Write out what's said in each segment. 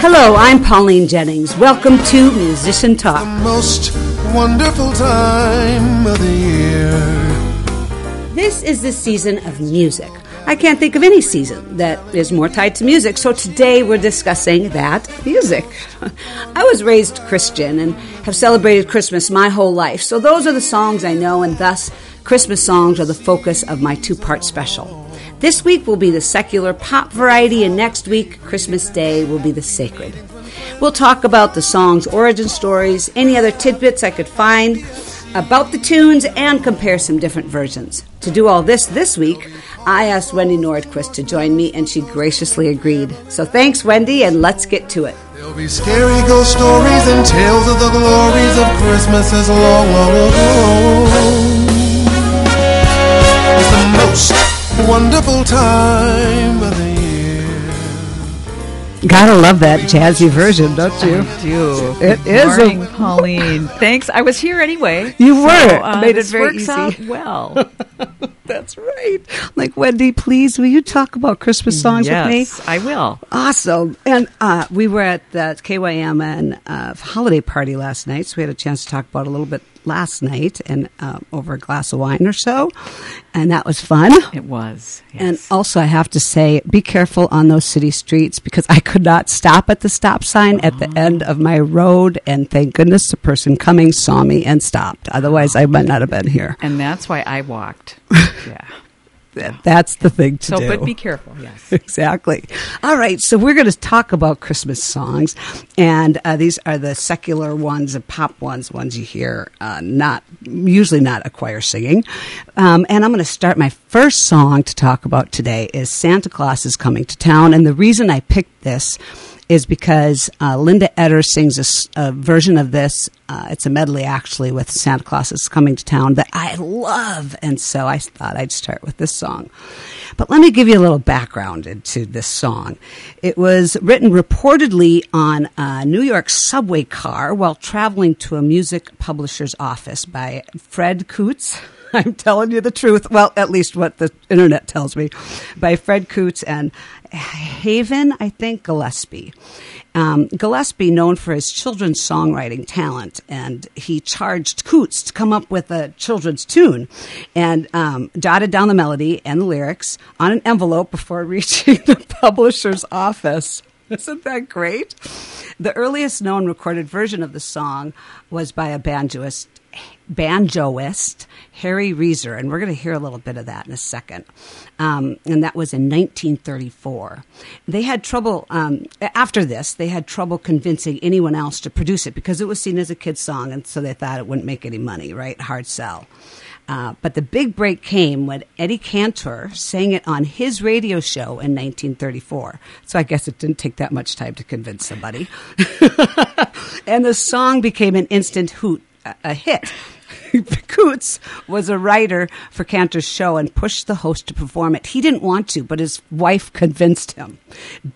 Hello, I'm Pauline Jennings. Welcome to Musician Talk. The most wonderful time of the year. This is the season of music. I can't think of any season that is more tied to music, so today we're discussing that music. I was raised Christian and have celebrated Christmas my whole life, so those are the songs I know, and thus Christmas songs are the focus of my two part special. This week will be the secular pop variety, and next week, Christmas Day, will be the sacred. We'll talk about the song's origin stories, any other tidbits I could find about the tunes, and compare some different versions. To do all this this week, I asked Wendy Nordquist to join me, and she graciously agreed. So thanks, Wendy, and let's get to it. There'll be scary ghost stories and tales of the glories of Christmases long, long ago. Wonderful time of the year. Gotta love that jazzy version, don't you? I do. It Good is a- Pauline. Thanks. I was here anyway. You were. So, uh, Made it this very works easy. out well. That's right. Like, Wendy, please, will you talk about Christmas songs yes, with me? Yes, I will. Awesome. And uh, we were at the KYMN uh, holiday party last night, so we had a chance to talk about a little bit last night and uh, over a glass of wine or so. And that was fun. It was. Yes. And also, I have to say, be careful on those city streets because I could not stop at the stop sign at the end of my road. And thank goodness the person coming saw me and stopped. Otherwise, I might not have been here. and that's why I walked. Yeah. That- That's the thing to So, do. but be careful. Yes. exactly. All right, so we're going to talk about Christmas songs, and uh, these are the secular ones, the pop ones, ones you hear, uh, not usually not a choir singing. Um, and I'm going to start my first song to talk about today is "Santa Claus is Coming to Town," and the reason I picked this is because uh, Linda Eder sings a version of this. Uh, it's a medley actually with Santa Claus is Coming to Town that I love. And so I thought I'd start with this song. But let me give you a little background into this song. It was written reportedly on a New York subway car while traveling to a music publisher's office by Fred Coots. I'm telling you the truth. Well, at least what the internet tells me. By Fred Coots and Haven, I think, Gillespie. Um, Gillespie, known for his children's songwriting talent, and he charged Coots to come up with a children's tune and um, jotted down the melody and the lyrics on an envelope before reaching the publisher's office. Isn't that great? The earliest known recorded version of the song was by a banjoist, banjoist Harry Reser, and we're going to hear a little bit of that in a second. Um, and that was in 1934. They had trouble um, after this. They had trouble convincing anyone else to produce it because it was seen as a kid's song, and so they thought it wouldn't make any money. Right, hard sell. Uh, but the big break came when Eddie Cantor sang it on his radio show in 1934. So I guess it didn't take that much time to convince somebody. and the song became an instant hoot, a, hit. Coots was a writer for Cantor's show and pushed the host to perform it. He didn't want to, but his wife convinced him.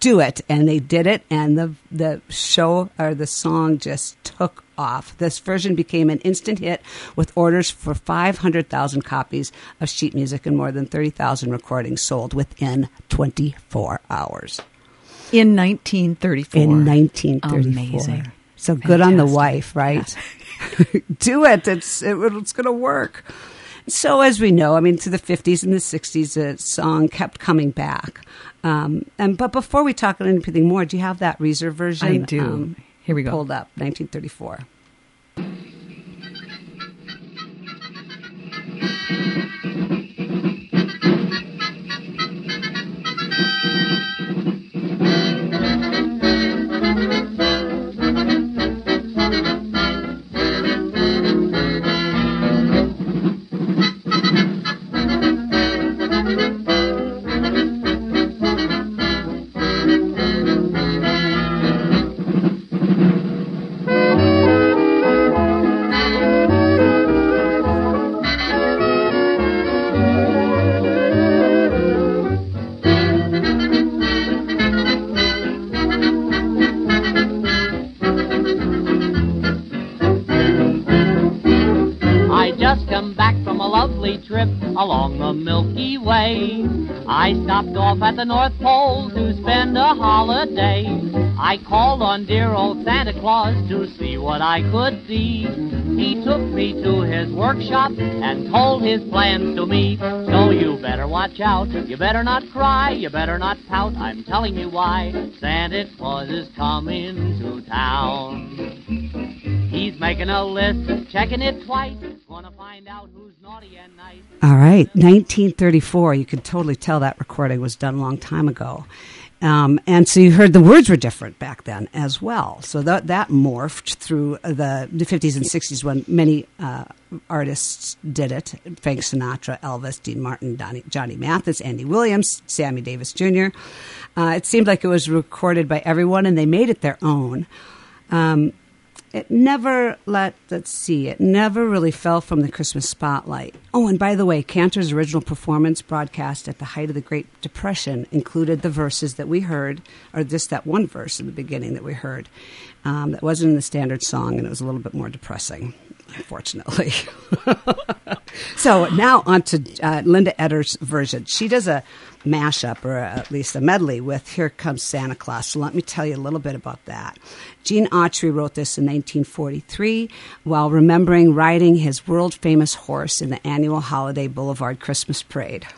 Do it, and they did it, and the the show or the song just took off. This version became an instant hit with orders for 500,000 copies of sheet music and more than 30,000 recordings sold within 24 hours In 1934. in 1934. Amazing. So good on the wife, right? Do it. It's it, it's going to work. So as we know, I mean, to the 50s and the 60s, the song kept coming back. Um, and but before we talk anything more, do you have that reserve version? I do. um, Here we go. Pulled up, 1934. I stopped off at the North Pole to spend a holiday. I called on dear old Santa Claus to see what I could see. He took me to his workshop and told his plans to me. So you better watch out. You better not cry. You better not pout. I'm telling you why. Santa Claus is coming to town. He's making a list, checking it twice. All right, 1934. You could totally tell that recording was done a long time ago. Um, and so you heard the words were different back then as well. So that, that morphed through the, the 50s and 60s when many uh, artists did it Frank Sinatra, Elvis, Dean Martin, Johnny Mathis, Andy Williams, Sammy Davis Jr. Uh, it seemed like it was recorded by everyone and they made it their own. Um, it never let let's see it never really fell from the christmas spotlight oh and by the way cantor's original performance broadcast at the height of the great depression included the verses that we heard or just that one verse in the beginning that we heard um, that wasn't in the standard song and it was a little bit more depressing unfortunately so now on to uh, Linda Eder's version she does a mashup or at least a medley with Here Comes Santa Claus. So let me tell you a little bit about that. Gene Autry wrote this in 1943 while remembering riding his world famous horse in the annual Hollywood Boulevard Christmas Parade.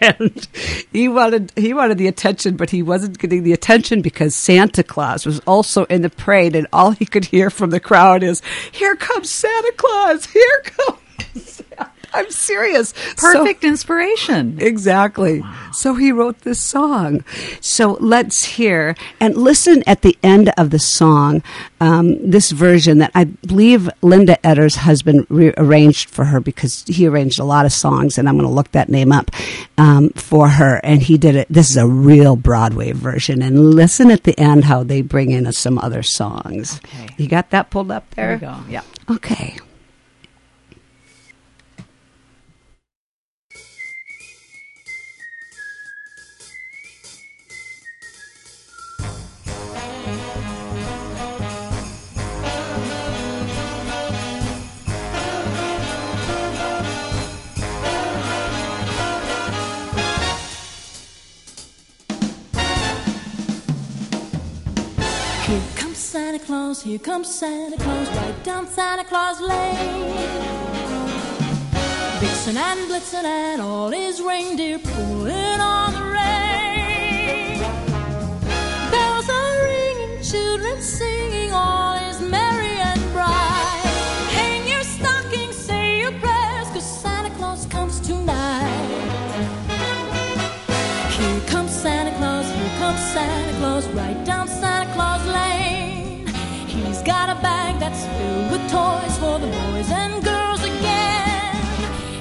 And he wanted he wanted the attention, but he wasn't getting the attention because Santa Claus was also in the parade, and all he could hear from the crowd is, "Here comes Santa Claus! Here comes!" I'm serious. Perfect So- inspiration. Exactly. So he wrote this song. So let's hear and listen at the end of the song, um, this version that I believe Linda Eder's husband rearranged for her because he arranged a lot of songs, and I'm going to look that name up um, for her. And he did it. This is a real Broadway version. And listen at the end how they bring in some other songs. Okay. You got that pulled up There there? we go. Yeah. Okay. Santa Claus, here comes Santa Claus, right down Santa Claus Lane. Vixen and Blitzen and all his reindeer pulling on the rein. Bells are ringing, children singing, all is merry and bright. Hang your stocking, say your prayers, cause Santa Claus comes tonight. Here comes Santa Claus, here comes Santa Claus, right that's filled with toys for the boys and girls again.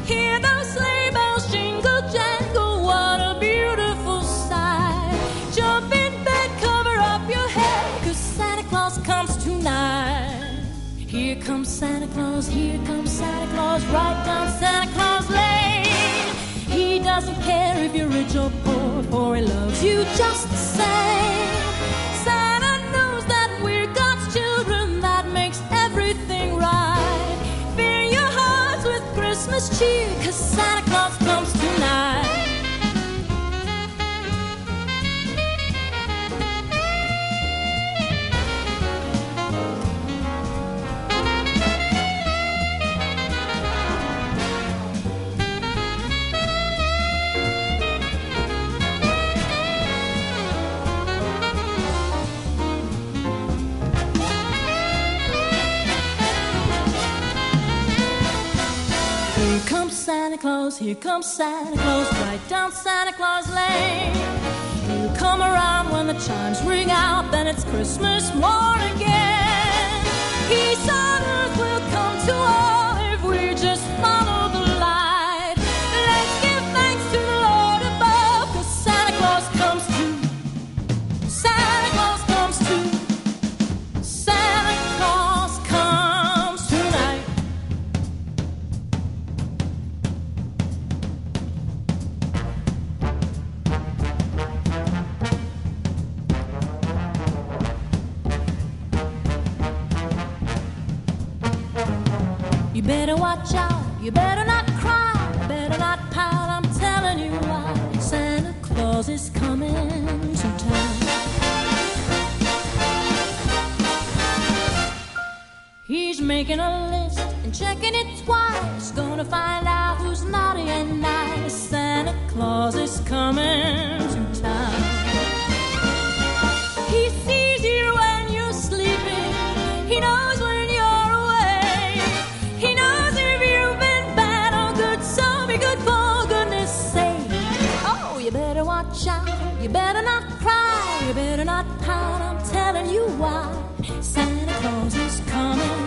Hear those sleigh bells jingle jangle, what a beautiful sight. Jump in bed, cover up your head, cause Santa Claus comes tonight. Here comes Santa Claus, here comes Santa Claus, right down Santa Claus Lane. He doesn't care if you're rich or poor, for he loves you just the same. Cheer, cause Santa Claus comes tonight. Here comes Santa Claus, right down Santa Claus Lane. He'll come around when the chimes ring out, then it's Christmas morning again. Checking it twice. Gonna find out who's naughty and nice. Santa Claus is coming to town. He sees you when you're sleeping. He knows when you're away. He knows if you've been bad or good. So be good for goodness sake. Oh, you better watch out. You better not cry. You better not pout. I'm telling you why. Santa Claus is coming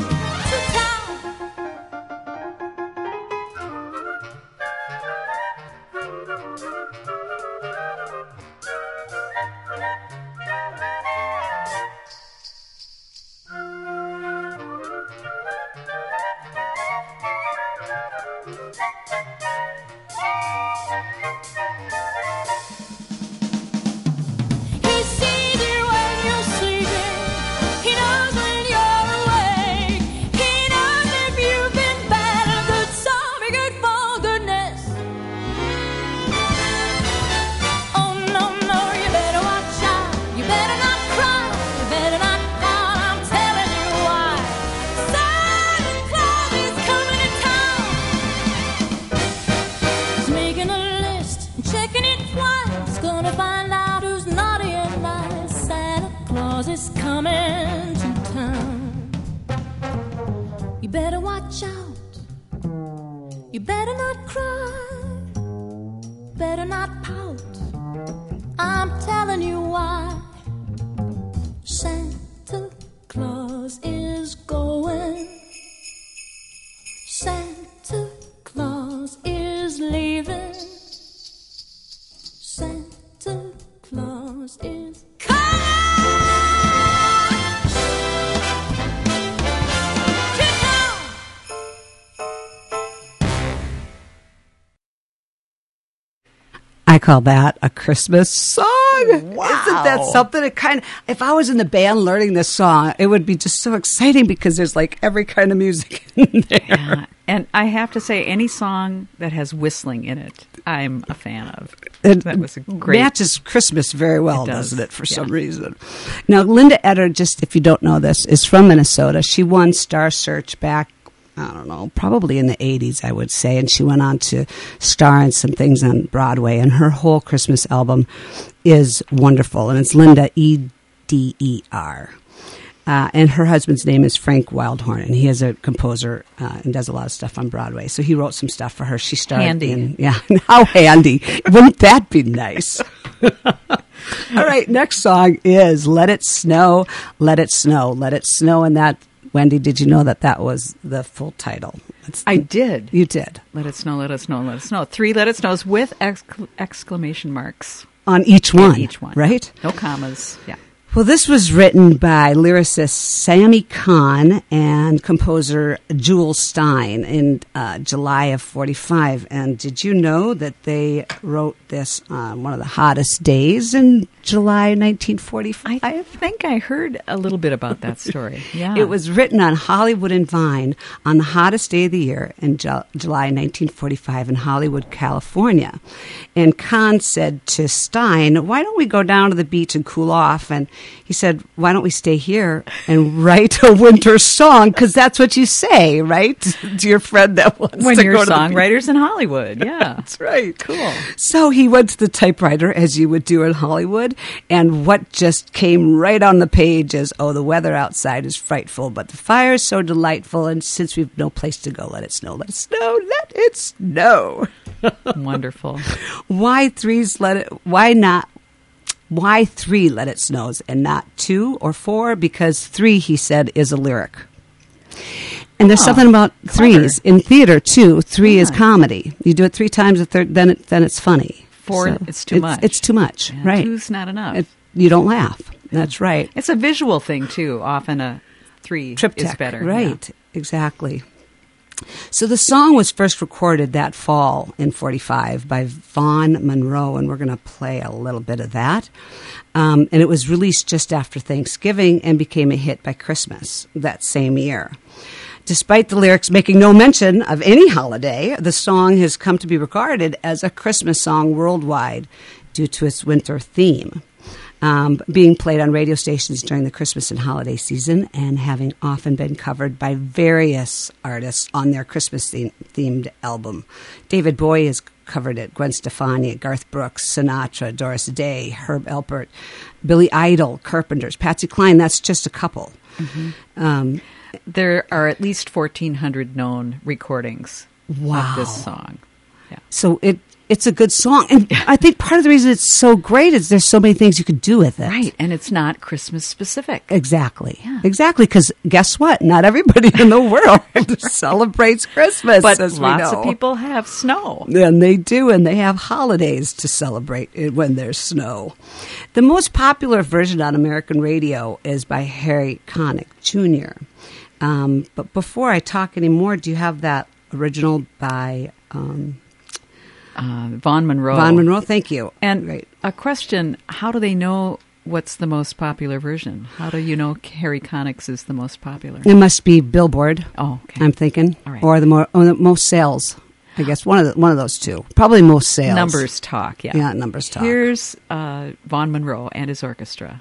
call that a Christmas song. Isn't that something? It kind of, if I was in the band learning this song, it would be just so exciting because there's like every kind of music in there. Yeah. And I have to say, any song that has whistling in it, I'm a fan of. It that was a great. matches Christmas very well, It does, doesn't it? For yeah. some reason. Now, Linda Eder, just if you don't know this, is from Minnesota. She won Star Search back. I don't know, probably in the 80s, I would say. And she went on to star in some things on Broadway. And her whole Christmas album is wonderful. And it's Linda E D E R. Uh, and her husband's name is Frank Wildhorn, and he is a composer uh, and does a lot of stuff on Broadway. So he wrote some stuff for her. She starred Handy. in, yeah, how handy! Wouldn't that be nice? All right, next song is "Let It Snow, Let It Snow, Let It Snow," and that Wendy, did you know that that was the full title? It's, I did. you did Let us know, let us know, let it snow. Three let us snows with exc- exclamation marks. on each one, Each one. right? No commas. Yeah. Well, this was written by lyricist Sammy Cahn and composer Jule Styne in uh, July of 45. And did you know that they wrote this on one of the hottest days in July 1945? I think I heard a little bit about that story. Yeah. It was written on Hollywood and Vine on the hottest day of the year in Ju- July 1945 in Hollywood, California. And Kahn said to Stein, Why don't we go down to the beach and cool off? And he said, Why don't we stay here and write a winter song? Because that's what you say, right? To your friend that wants when to you're go to songwriters in Hollywood. Yeah. That's right. Cool. So he went to the typewriter, as you would do in Hollywood, and what just came right on the page is, oh, the weather outside is frightful, but the fire is so delightful, and since we've no place to go, let it snow, let it snow, let it snow. Wonderful. Why threes let it, why not, why three let it snows and not two or four? Because three, he said, is a lyric. And there's Oh, something about threes in theater too. Three is comedy. You do it three times, a third, then it, then it's funny. Four, it's too much. It's too much, Yeah, right? Two's not enough. It- you don't laugh. That's right. it's a visual thing too. Often a three Triptych, is better. right? Exactly. So the song was first recorded that fall in '45 by Vaughn Monroe, and we're going to play a little bit of that. Um, and it was released just after Thanksgiving and became a hit by Christmas that same year. Despite the lyrics making no mention of any holiday, the song has come to be regarded as a Christmas song worldwide due to its winter theme. Um, being played on radio stations during the Christmas and holiday season, and having often been covered by various artists on their Christmas theme- themed album. David Bowie has covered it, Gwen Stefani, Garth Brooks, Sinatra, Doris Day, Herb Alpert, Billy Idol, Carpenters, Patsy Cline. That's just a couple. Um, There are at least 1,400 known recordings Wow. of this song. Yeah. so it it's a good song, and I think part of the reason it's so great is there's so many things you could do with it. Right. And it's not Christmas specific. Exactly. Yeah. Exactly. Because guess what? Not everybody in the world celebrates Christmas. But as we lots know. of people have snow. And they do, and they have holidays to celebrate it when there's snow. The most popular version on American radio is by Harry Connick Jr. Um, but before I talk anymore, do you have that original by um, Uh, Vaughn Monroe. Vaughn Monroe? Thank you. And Right. a question how do they know what's the most popular version? How do you know Harry Connick's is the most popular? It must be Billboard. Oh, okay. I'm thinking, right. or the more or the most sales. I guess one of the, one of those two. Probably most sales. Numbers talk, yeah. Yeah, numbers talk. Here's uh, Vaughn Monroe and his orchestra.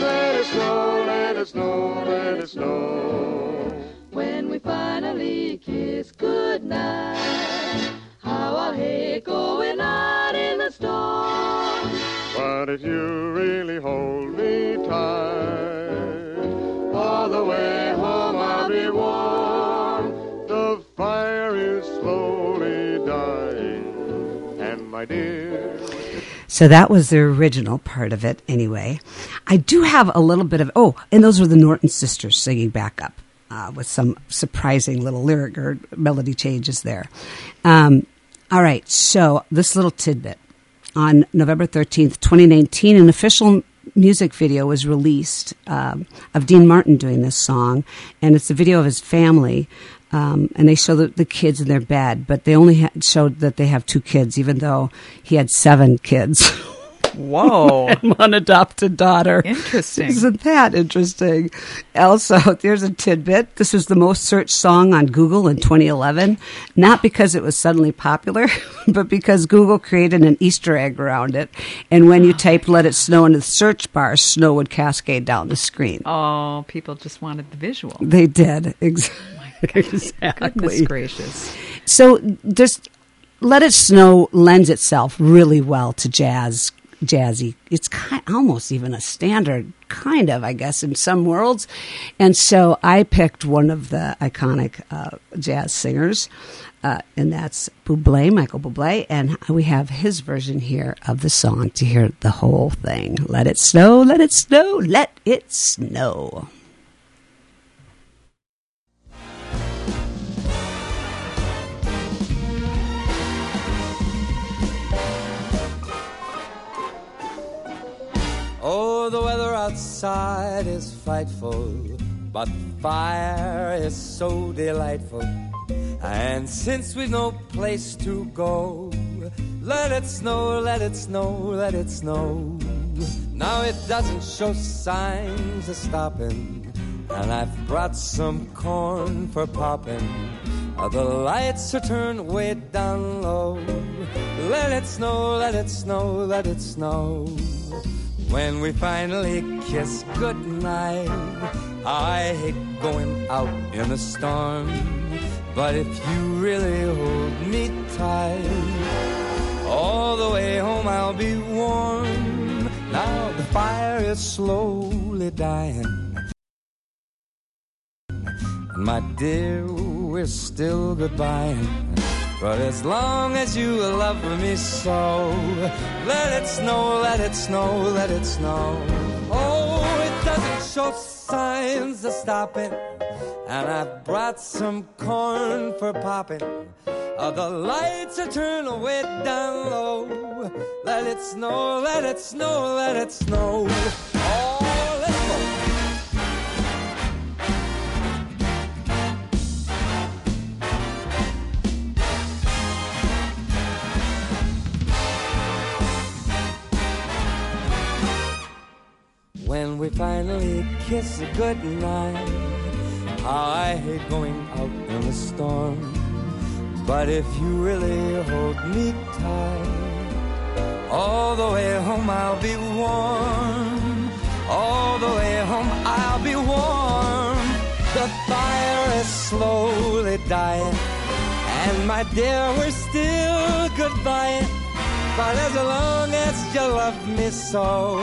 Let it snow, let it snow, let it snow. When we finally kiss goodnight, how I hate going out in the storm. But if you really hold me tight, all the way home I'll be warm. The fire is slowly dying, and my dear. So that was the original part of it, anyway. I do have a little bit of oh, and those were the Norton sisters singing backup uh, with some surprising little lyric or melody changes there. Um, all right, so this little tidbit on November thirteenth, twenty nineteen, an official music video was released um, of Dean Martin doing this song, and it's a video of his family. Um, and they show the, the kids in their bed, but they only ha- showed that they have two kids, even though he had seven kids. Whoa. One adopted daughter. Interesting. Isn't that interesting? Also, there's a tidbit. This was the most searched song on Google in 2011, not because it was suddenly popular, but because Google created an Easter egg around it. And when you typed "Let It Snow" into the search bar, snow would cascade down the screen. oh, people just wanted the visual. They did. Ex- Goodness exactly. gracious. So just let it snow lends itself really well to jazz jazzy it's kind almost even a standard kind of i guess in some worlds and so i picked one of the iconic uh, jazz singers uh, and that's Bublé, Michael Bublé, and we have his version here of the song to hear the whole thing. Let it snow, let it snow, let it snow. The weather outside is frightful, but fire is so delightful. And since we've no place to go, let it snow, let it snow, let it snow. Now it doesn't show signs of stopping, and I've brought some corn for popping. Uh, the lights are turned way down low. Let it snow, let it snow, let it snow. When we finally kiss goodnight, I hate going out in the storm. But if you really hold me tight, all the way home I'll be warm. Now the fire is slowly dying. My dear, we're still goodbye. But as long as you love me so, let it snow, let it snow, let it snow. Oh, it doesn't show signs of stopping. And I've brought some corn for popping. Uh, the lights are turned way down low. Let it snow, let it snow, let it snow. When we finally kiss goodnight, I hate going out in the storm. But if you really hold me tight, all the way home I'll be warm. All the way home I'll be warm. The fire is slowly dying, and my dear, we're still goodbye. But as long as you love me so,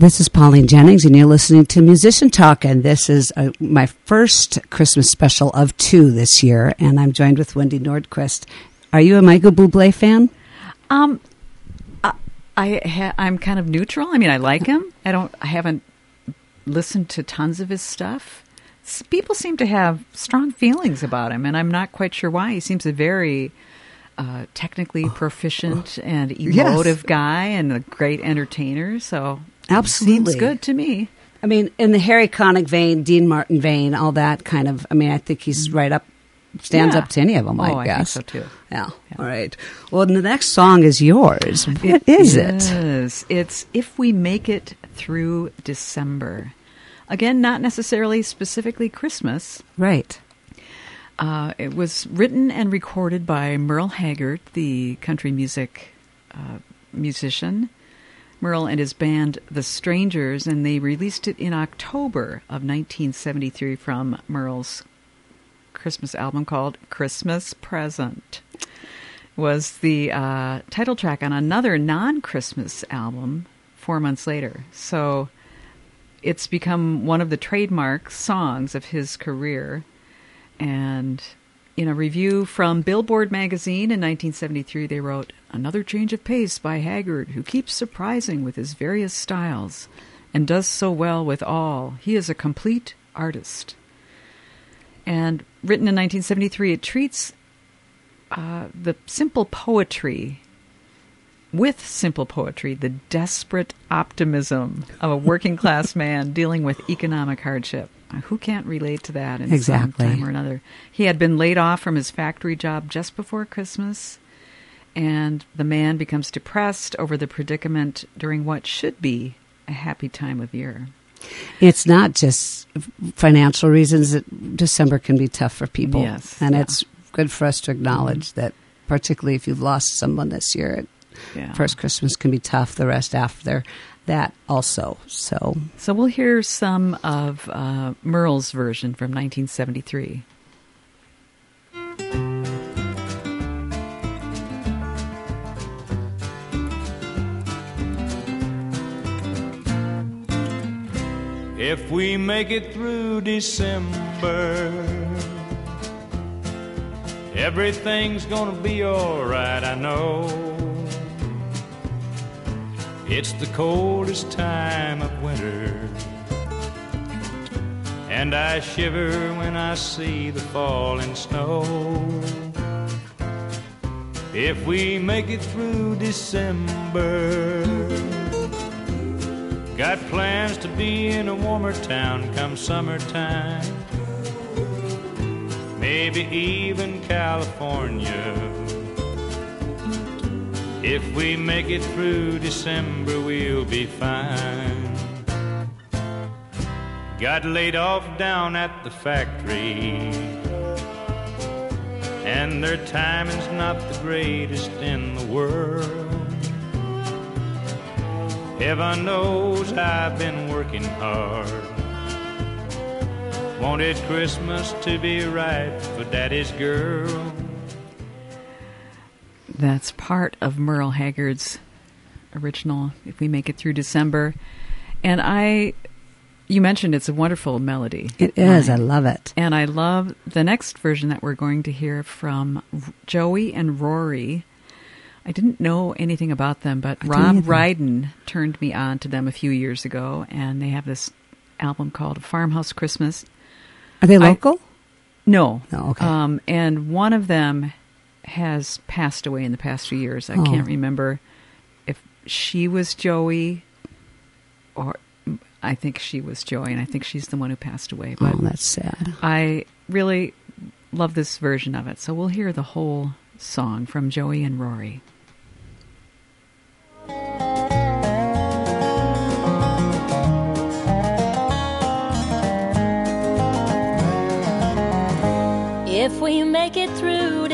This is Pauline Jennings, and you're listening to Musician Talk, and this is uh, my first Christmas special of two this year, and I'm joined with Wendy Nordquist. Are you a Michael Bublé fan? Um, I, I ha- I'm kind of neutral. I mean, I like him. I don't. I haven't listened to tons of his stuff. S- People seem to have strong feelings about him, and I'm not quite sure why. He seems a very uh, technically proficient and emotive guy, and a great entertainer. So Absolutely. seems good to me. I mean, in the Harry Connick vein, Dean Martin vein, all that kind of. I mean, I think he's right up, stands Yeah. up to any of them. I Oh, I think guess so, too. Yeah. All right. Well, the next song is yours. What is it? is. It's If We Make It Through December. Again, not necessarily specifically Christmas. Right. Uh, it was written and recorded by Merle Haggard, the country music uh, musician. Merle and his band, The Strangers, and they released it in October of 1973 from Merle's Christmas album called Christmas Present. Was the uh, title track on another non Christmas album four months later. So it's become one of the trademark songs of his career. And in a review from Billboard magazine in 1973, they wrote, Another change of pace by Haggard, who keeps surprising with his various styles and does so well with all. He is a complete artist. And written in 1973, it treats uh, the simple poetry with simple poetry, the desperate optimism of a working class man dealing with economic hardship. Uh, Who can't relate to that in Exactly. some time or another? He had been laid off from his factory job just before Christmas, and the man becomes depressed over the predicament during what should be a happy time of year. It's not just financial reasons that December can be tough for people. Yes, And yeah. it's good for us to acknowledge that, particularly if you've lost someone this year, Yeah. first Christmas can be tough, the rest after that also. So, So we'll hear some of uh, Merle's version from 1973. If we make it through December, everything's gonna be alright, I know. It's the coldest time of winter, and I shiver when I see the falling snow. If we make it through December, Got plans to be in a warmer town come summertime. Maybe even California. If we make it through December, we'll be fine. Got laid off down at the factory. And their timing's not the greatest in the world. Heaven knows I've been working hard. Wanted Christmas to be right for Daddy's girl. That's part of Merle Haggard's original, If We Make It Through December. And I, you mentioned it's a wonderful melody. It is. I love it. And I love the next version that we're going to hear from Joey and Rory. I didn't know anything about them, but I Rob. Ryden turned me on to them a few years ago, and they have this album called Farmhouse Christmas. Are they I- local? No. No, okay. Um, and one of them has passed away in the past few years. I Oh. can't remember if she was Joey or I think she was Joey, and I think she's the one who passed away. But oh, that's sad. I really love this version of it. So we'll hear the whole song from Joey and Rory. If we make it through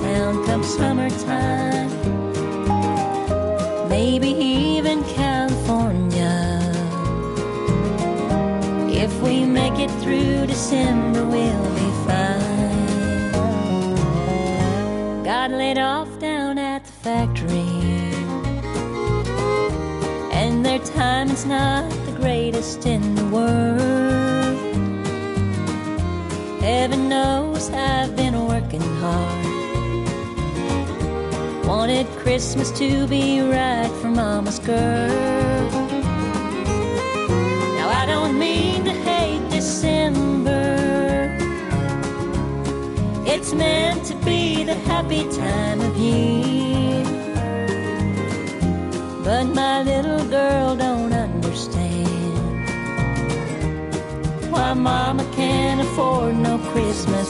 town come summertime. Maybe even California. If we make it through December, we'll be fine. Got laid off down at the factory. And their timing's not the greatest in the world. Heaven knows I've been working hard. Wanted Christmas to be right for Mama's girl. Now I don't mean to hate December. It's meant to be the happy time of year. But my little girl don't understand why Mama can't afford no Christmas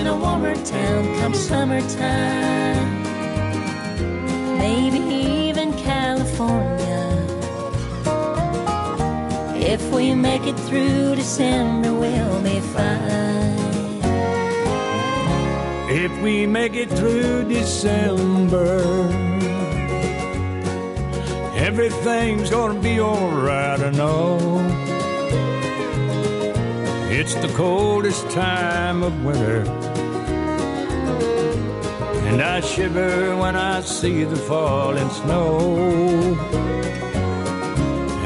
in a warmer town come summertime. Maybe even California. If we make it through December, we'll be fine. If we make it through December, everything's gonna be alright, I know. It's the coldest time of winter, and I shiver when I see the falling snow.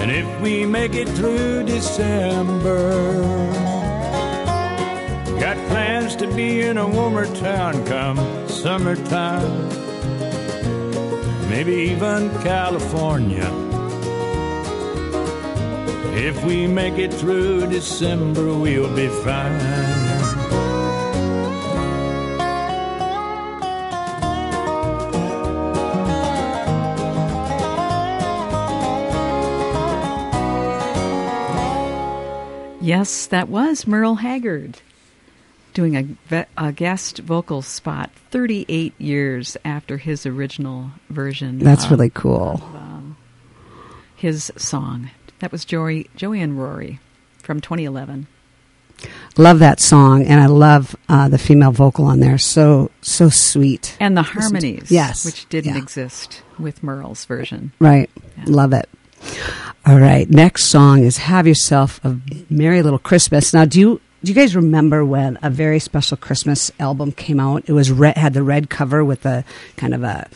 And if we make it through December, Got plans to be in a warmer town come summertime. Maybe even California. If we make it through December, we'll be fine. Yes, that was Merle Haggard doing a, a guest vocal spot 38 years after his original version. That's of really cool. Um, his song. That was Joey, Joey and Rory from 2011. Love that song, and I love uh, the female vocal on there. So so sweet. And the harmonies, yes, which didn't yeah. exist with Merle's version. Right. Yeah. Love it. All right. Next song is "Have Yourself a Merry Little Christmas." Now, do you do you guys remember when a very special Christmas album came out? It was red, had the red cover with a kind of a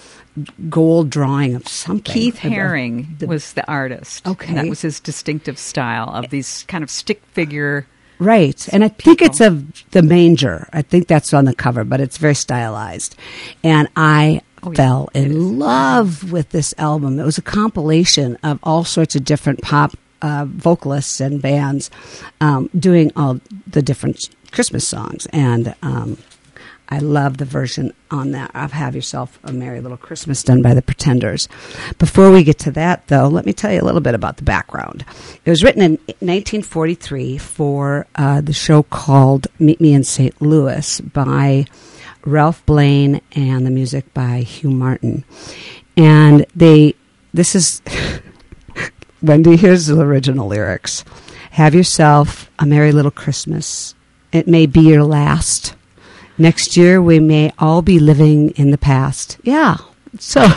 gold drawing of something. Keith Haring the- was the artist. Okay. And that was his distinctive style of these kind of stick figure Right. And I think it's of the manger. I think that's on the cover, but it's very stylized. And I Oh, yeah. fell in love with this album. It was a compilation of all sorts of different pop uh, vocalists and bands um, doing all the different Christmas songs. And um, I love the version on that of Have Yourself a Merry Little Christmas done by the Pretenders. Before we get to that, though, let me tell you a little bit about the background. It was written in 1943 for uh, the show called Meet Me in St. Louis by Ralph Blane and the music by Hugh Martin. And they, this is, Wendy, here's the original lyrics Have yourself a merry little Christmas. It may be your last. Next year, we may all be living in the past. Yeah. So.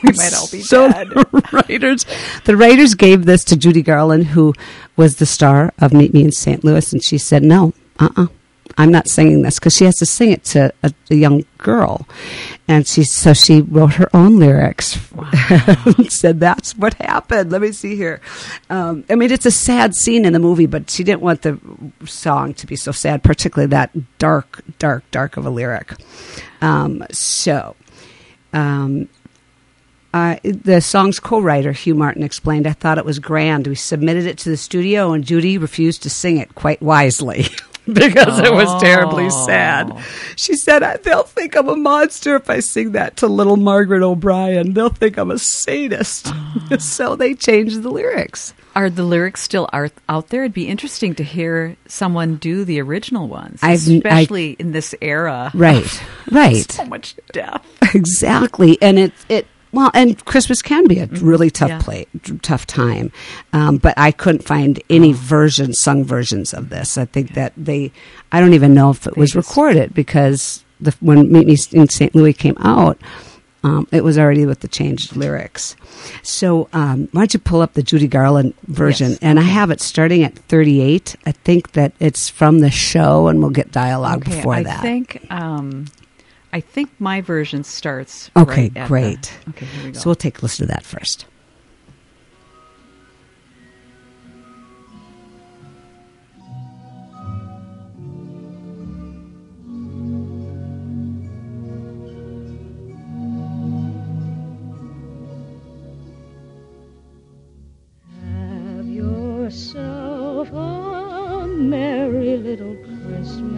We might all be so dead. The writers, the writers gave this to Judy Garland, who was the star of Meet Me in St. Louis, and she said, "No, uh, uh-uh, uh, I'm not singing this because she has to sing it to a, a young girl, and she so she wrote her own lyrics. and said that's what happened. Let me see here. Um, I mean, it's a sad scene in the movie, but she didn't want the song to be so sad, particularly that dark, dark, dark of a lyric. Um, so. Um, uh, the song's co-writer Hugh Martin explained, "I thought it was grand. We submitted it to the studio, and Judy refused to sing it quite wisely." because it was terribly sad. Oh. She said, They'll think I'm a monster if I sing that to little Margaret O'Brien. They'll think I'm a sadist. so they changed the lyrics. Are the lyrics still out, out there? It'd be interesting to hear someone do the original ones, I've- I- especially in this era. Right, right. So much death. exactly and it it well and christmas can be a really tough Yeah. play tough time. Um, but i couldn't find any versions sung versions of this. I think that they i don't even know if it They was just- recorded because the, when meet me in st louis came out um, it was already with the changed lyrics. So um, why don't you pull up the judy garland version? Yes, and i have it starting at 38 i think that it's from the show and we'll get dialogue Okay, before I that. I think um, I think my version starts. Okay, right at the- great. okay, here we go. so we'll take a listen to that first Have yourself a merry little Christmas.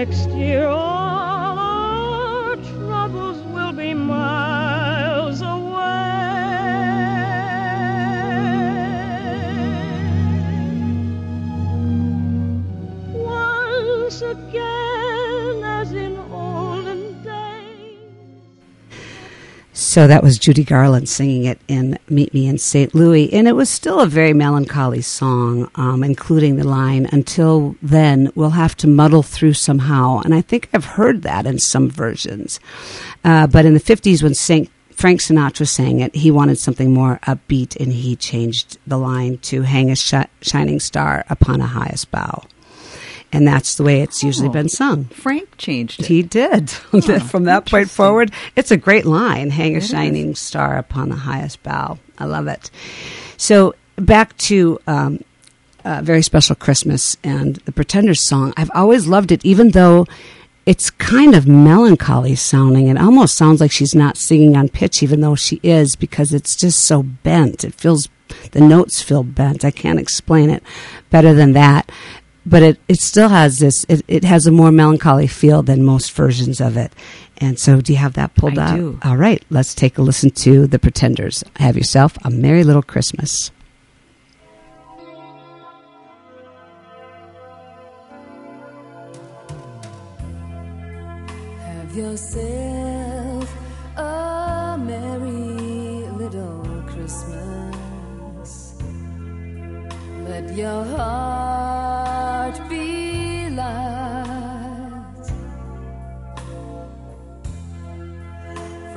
Next year, oh, So that was Judy Garland singing it in Meet Me in St. Louis. And it was still a very melancholy song, um, including the line, Until then, we'll have to muddle through somehow. And I think I've heard that in some versions. Uh, but in the 50s, when Frank Sinatra sang it, he wanted something more upbeat, and he changed the line to Hang a shi- shining star upon a highest bough. And that's the way it's usually Oh. been sung. Frank changed it. He did. From that point forward, it's a great line. Hang a It is. shining star upon the highest bough. I love it. So back to um, a very special Christmas and the Pretenders song. I've always loved it, even though it's kind of melancholy sounding. It almost sounds like she's not singing on pitch, even though she is, because it's just so bent. It feels the notes feel bent. I can't explain it better than that. But it, it still has this, it, it has a more melancholy feel than most versions of it. And so, do you have that pulled I up? do. All right, let's take a listen to The Pretenders. Have yourself a Merry Little Christmas. Have yourself a merry little Christmas. let your heart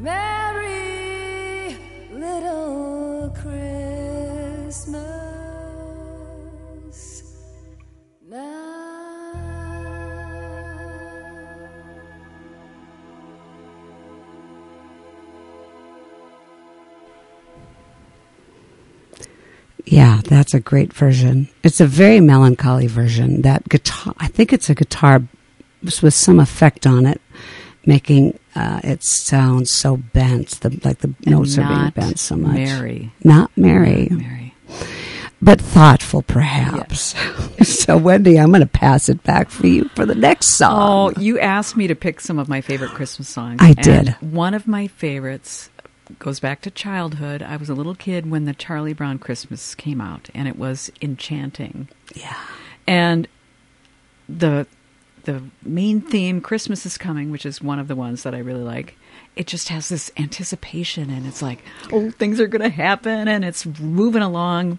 merry little Christmas now. Yeah, that's a great version. It's a very melancholy version. That guitar, I think it's a guitar with some effect on it, making uh, it sounds so bent. The like the notes are being bent so much. Not merry. not merry, Mary. but thoughtful, perhaps. so, Wendy, I'm going to pass it back for you for the next song. Oh, you asked me to pick some of my favorite Christmas songs. I and did. One of my favorites goes back to childhood. I was a little kid when the Charlie Brown Christmas came out, and it was enchanting. yeah, And the the main theme, Christmas is coming, which is one of the ones that I really like. It just has this anticipation, and it's like, oh, things are going to happen, and it's moving along.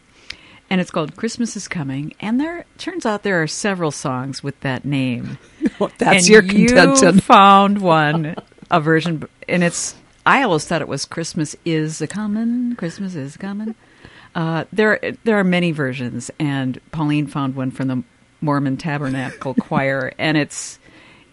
and it's called Christmas is Coming. And there turns out there are several songs with that name. That's and your you contention. found one, a version, and it's. I always thought it was Christmas is a coming. Christmas is coming. Uh, there, there are many versions, and Pauline found one from the Mormon Tabernacle Choir, and it's.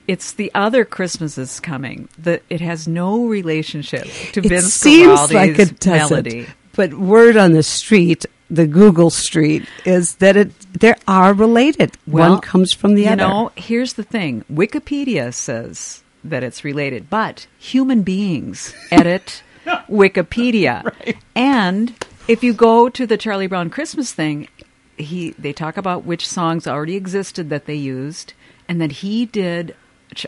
It's the other Christmas is coming. That it has no relationship to it Vince seems Guaraldi's like it doesn't. melody. But word on the street, the Google street, is that it they are related. One comes from the you other. know, here's the thing Wikipedia says that it's related, but human beings edit Wikipedia. And if you go to the Charlie Brown Christmas thing, he they talk about which songs already existed that they used, and that he did.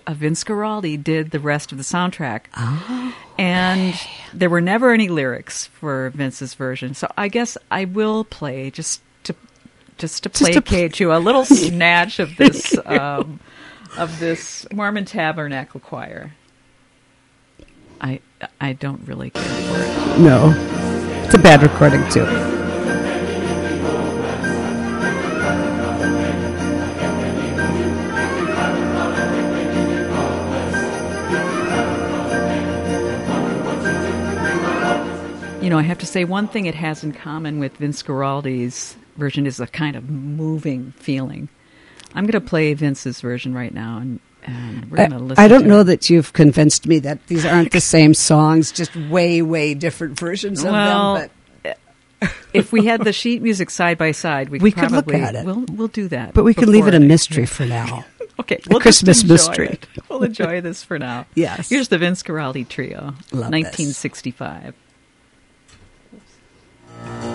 Uh, Vince Guaraldi did the rest of the soundtrack, and there were never any lyrics for Vince's version. So I guess I will play just to just to Just to placate you a little snatch of this um, of this Mormon Tabernacle Choir. I I don't really care for it. No. It's a bad recording, too. You know, I have to say one thing it has in common with Vince Guaraldi's version is a kind of moving feeling. I'm going to play Vince's version right now, and, and we're I, going to listen. I don't know it. that you've convinced me that these aren't the same songs, just way, way different versions of Well, them. But if we had the sheet music side by side, we, We could look at it. We'll we'll do that. but we could leave it a mystery for now. Okay, A we'll Christmas mystery. it. We'll enjoy this for now. Yes. Here's the Vince Guaraldi Trio, Love this. 1965.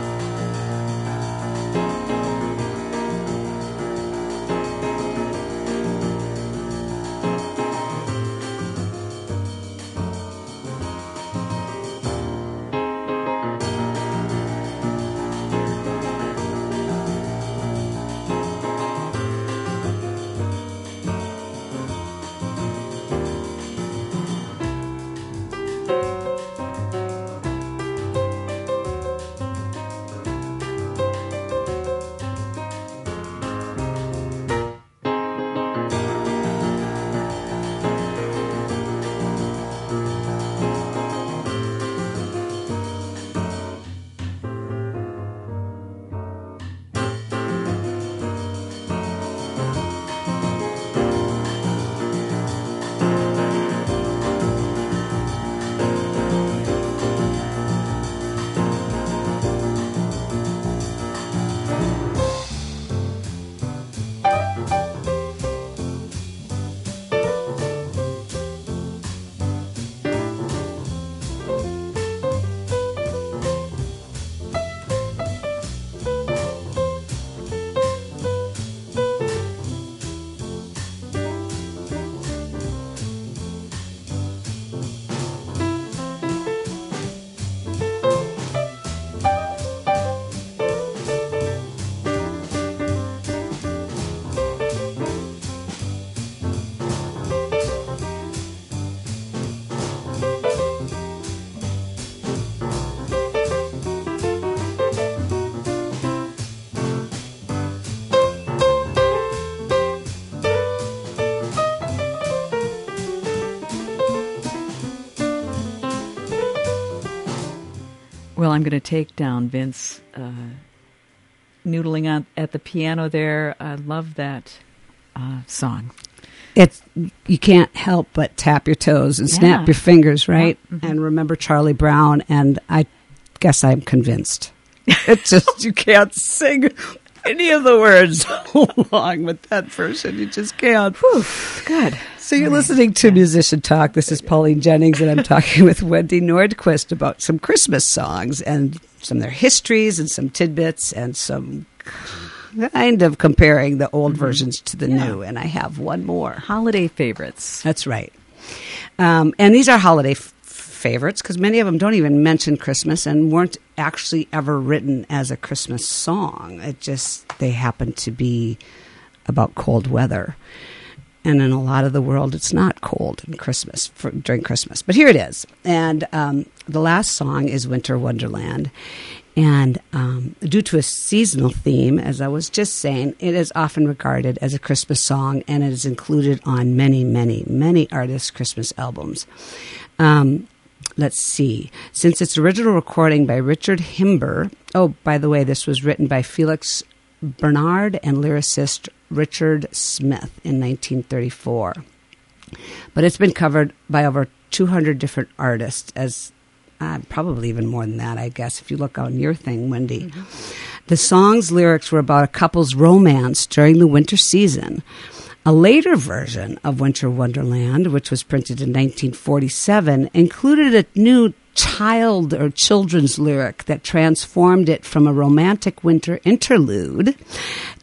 Well, I'm going to take down Vince uh, noodling on, at the piano there. I love that uh, song. It's you can't help but tap your toes and snap your fingers, right? Mm-hmm. And remember Charlie Brown. And I guess I'm convinced. It's just you can't sing any of the words along with that version. You just can't. Good. So you're listening to Musician Talk. This is Pauline Jennings, and I'm talking with Wendy Nordquist about some Christmas songs and some of their histories and some tidbits and some kind of comparing the old versions to the new. And I have one more. Holiday favorites. That's right. Um, and these are holiday f- favorites because many of them don't even mention Christmas and weren't actually ever written as a Christmas song. It just, they happen to be about cold weather. And in a lot of the world, it's not cold in Christmas for, during Christmas. But here it is. And um, the last song is Winter Wonderland. And um, due to a seasonal theme, as I was just saying, it is often regarded as a Christmas song and it is included on many, many, many artists' Christmas albums. Um, let's see. Since its original recording by Richard Himber, oh, by the way, this was written by Felix Bernard and lyricist Richard Smith in 1934. But it's been covered by over 200 different artists, as uh, probably even more than that, I guess, if you look on your thing, Wendy. The song's lyrics were about a couple's romance during the winter season. A later version of Winter Wonderland, which was printed in 1947, included a new child or children's lyric that transformed it from a romantic winter interlude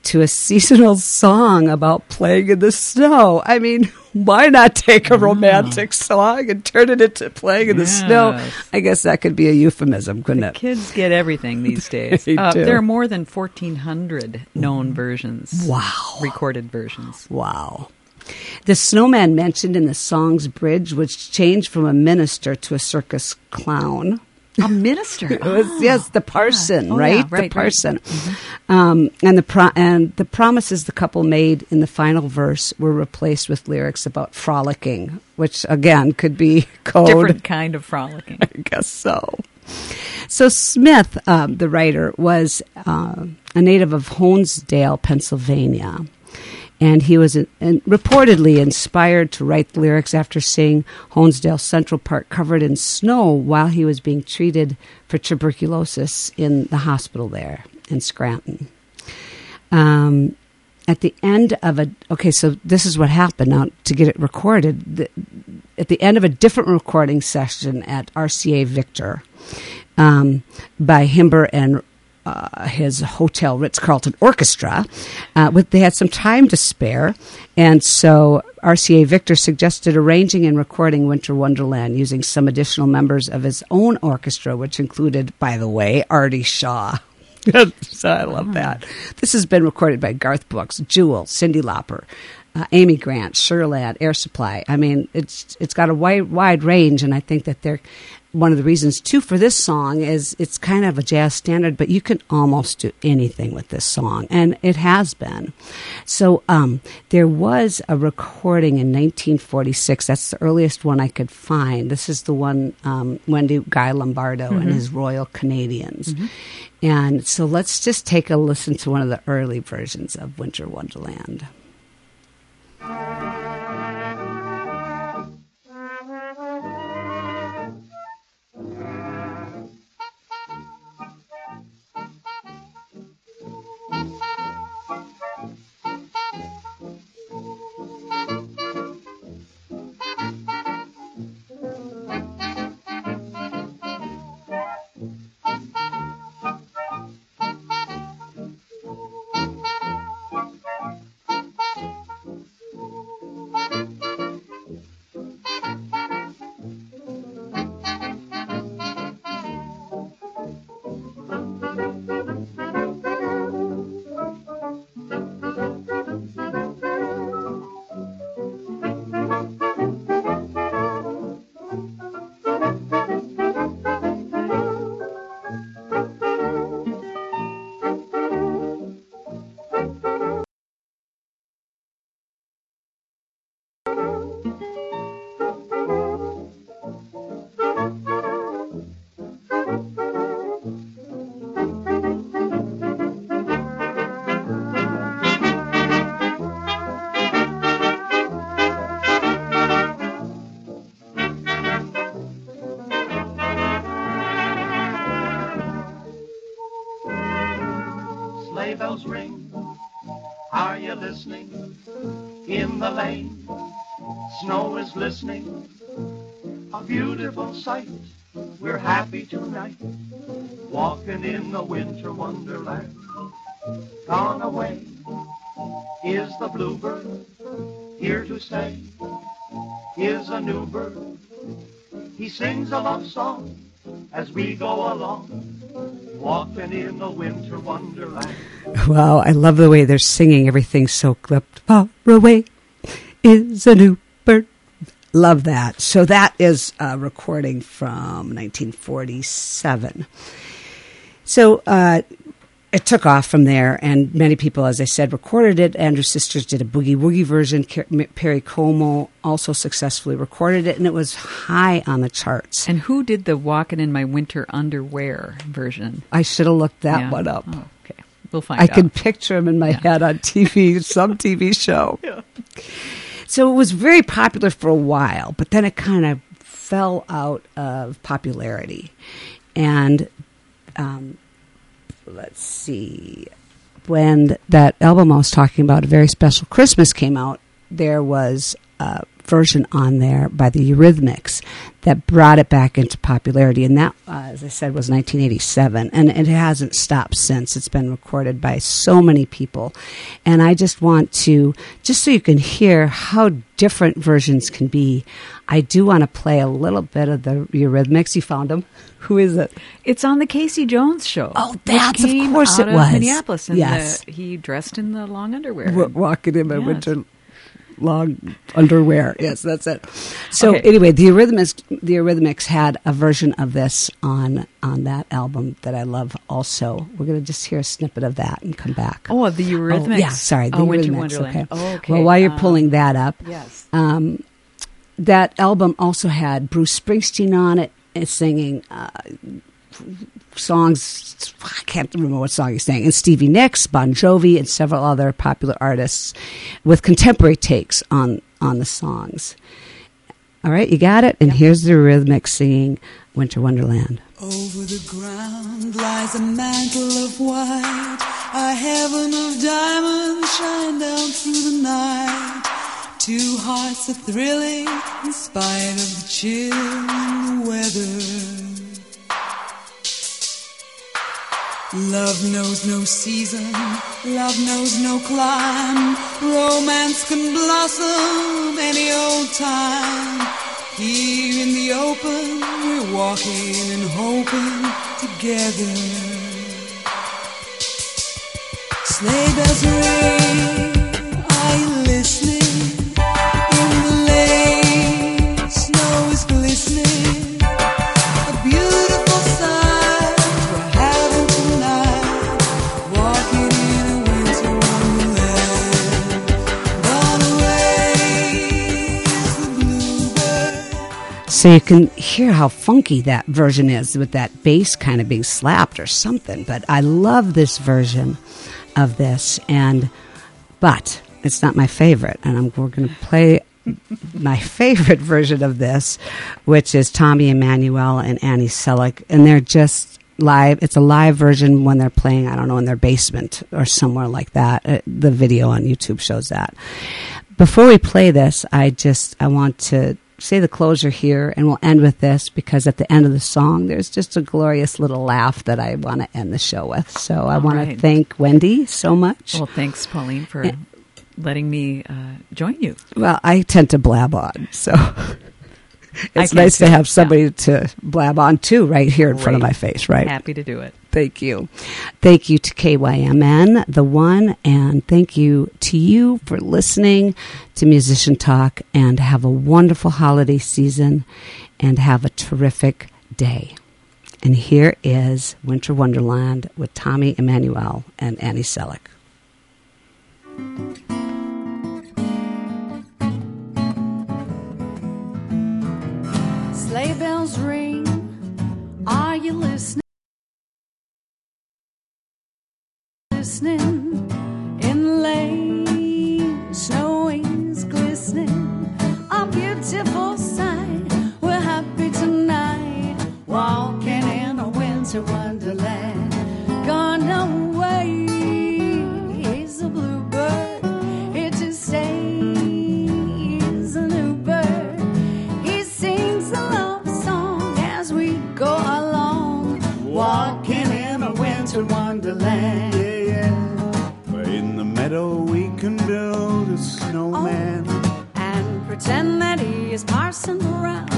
to a seasonal song about playing in the snow. I mean, why not take a romantic song and turn it into playing in the snow? I guess that could be a euphemism, couldn't it? Kids get everything these days. Uh, there are more than 1,400 known versions. Wow. Recorded versions. Wow. The snowman mentioned in the song's bridge was changed from a minister to a circus clown. A minister. It was yes, the parson, Oh, right? yeah, The right, right. parson, um, and the pro- and the promises the couple made in the final verse were replaced with lyrics about frolicking, which again could be code. Different kind of frolicking. I guess so. So Smith, um, the writer, was uh, a native of Honesdale, Pennsylvania. And he was uh, reportedly inspired to write the lyrics after seeing Honesdale Central Park covered in snow while he was being treated for tuberculosis in the hospital there in Scranton. Um, at the end of a okay, so this is what happened. Now to get it recorded, the, at the end of a different recording session at RCA Victor um, by Himber and uh, his Hotel Ritz Carlton Orchestra. Uh, with, they had some time to spare, and so RCA Victor suggested arranging and recording Winter Wonderland using some additional members of his own orchestra, which included, by the way, Artie Shaw. so I love that. This has been recorded by Garth Brooks, Jewel, Cyndi Lauper, uh, Amy Grant, Sherlad, Air Supply. I mean, it's it's got a wide wide range, and I think that they're one of the reasons too for this song is it's kind of a jazz standard, but you can almost do anything with this song, and it has been. So um, there was a recording in 1946. That's the earliest one I could find. This is the one um, Wendy Guy Lombardo and his Royal Canadians. And so let's just take a listen to one of the early versions of Winter Wonderland. Snow is glistening. A beautiful sight. We're happy tonight, walking in the winter wonderland. Gone away is the bluebird, here to stay is a new bird. He sings a love song as we go along, walking in the winter wonderland. Wow, I love the way they're singing everything so clipped. Far away is a new bird. Love that. So that is a recording from 1947. So uh, it took off from there, and many people, as I said, recorded it. Andrews Sisters did a boogie woogie version. Perry Como also successfully recorded it, and it was high on the charts. And who did the "Walking in My Winter Underwear" version? I should have looked that Yeah. one up. Oh, okay, we'll find I out. can picture him in my head on TV, some TV show. So it was very popular for a while, but then it kind of fell out of popularity. And um, let's see, when that album I was talking about, A Very Special Christmas, came out, there was a version on there by the Eurythmics that brought it back into popularity. And that, uh, as I said, was 1987. And it hasn't stopped since. It's been recorded by so many people. And I just want to, just so you can hear how different versions can be, I do want to play a little bit of the Eurythmics. You found them? Who is it? It's on the Casey Jones show. Oh, that's- of course it was. Minneapolis, and Yes. the, he dressed in the long underwear. w- walking in my Yes. winter long underwear. Yes, that's it. So Okay. anyway, the Eurythmics, the Eurythmics had a version of this on on that album that I love. Also, we're going to just hear a snippet of that and come back. Oh, the Eurythmics. Oh, yeah, sorry, the oh, Winter Eurythmics, Wonderland. Okay. Oh, okay. Well, while you're Um, pulling that up, yes. um, that album also had Bruce Springsteen on it, singing uh, songs. I can't remember what song he's sang. And Stevie Nicks, Bon Jovi, and several other popular artists with contemporary takes on on the songs. All right, you got it. And here's the Eurythmics singing "Winter Wonderland." Over the ground lies a mantle of white, a heaven of diamonds shine down through the night. Two hearts are thrilling in spite of the chill in the weather. Love knows no season, love knows no clime. Romance can blossom any old time. Here in the open, we're walking and hoping together. Sleigh bells ring, So you can hear how funky that version is with that bass kind of being slapped or something. But I love this version of this, and but it's not my favorite, and I'm we're going to play my favorite version of this, which is Tommy Emmanuel and Annie Sellick, and they're just live. It's a live version when they're playing. I don't know in their basement or somewhere like that. Uh, the video on YouTube shows that. Before we play this, I just I want to say the closure here, and we'll end with this because at the end of the song, there's just a glorious little laugh that I want to end the show with. So I want to thank Wendy so much. Well, thanks, Pauline, for Yeah. letting me uh, join you. Well, I tend to blab on, so it's nice to have somebody to blab on to right here in front of my face, right? Happy to do it. Thank you. Thank you to KYMN, the one, and thank you to you for listening to Musician Talk and have a wonderful holiday season and have a terrific day. And here is Winter Wonderland with Tommy Emmanuel and Annie Sellick. Listening in the lane, snow is glistening. A beautiful sight. We're happy tonight, walking in a winter and that he is Parson Brown.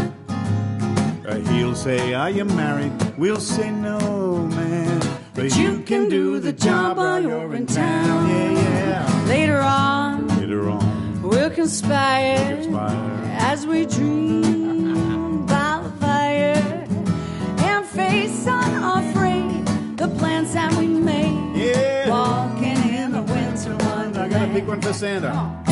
Uh, he'll say, Are you married? We'll say, No, man. But you can do the job while you're in town. Yeah, yeah. Later on, later on, we'll conspire, conspire. as we dream by the fire and face unafraid the plans that we made. Yeah. Walking in the winter wonderland. I got a big one for Santa. Oh.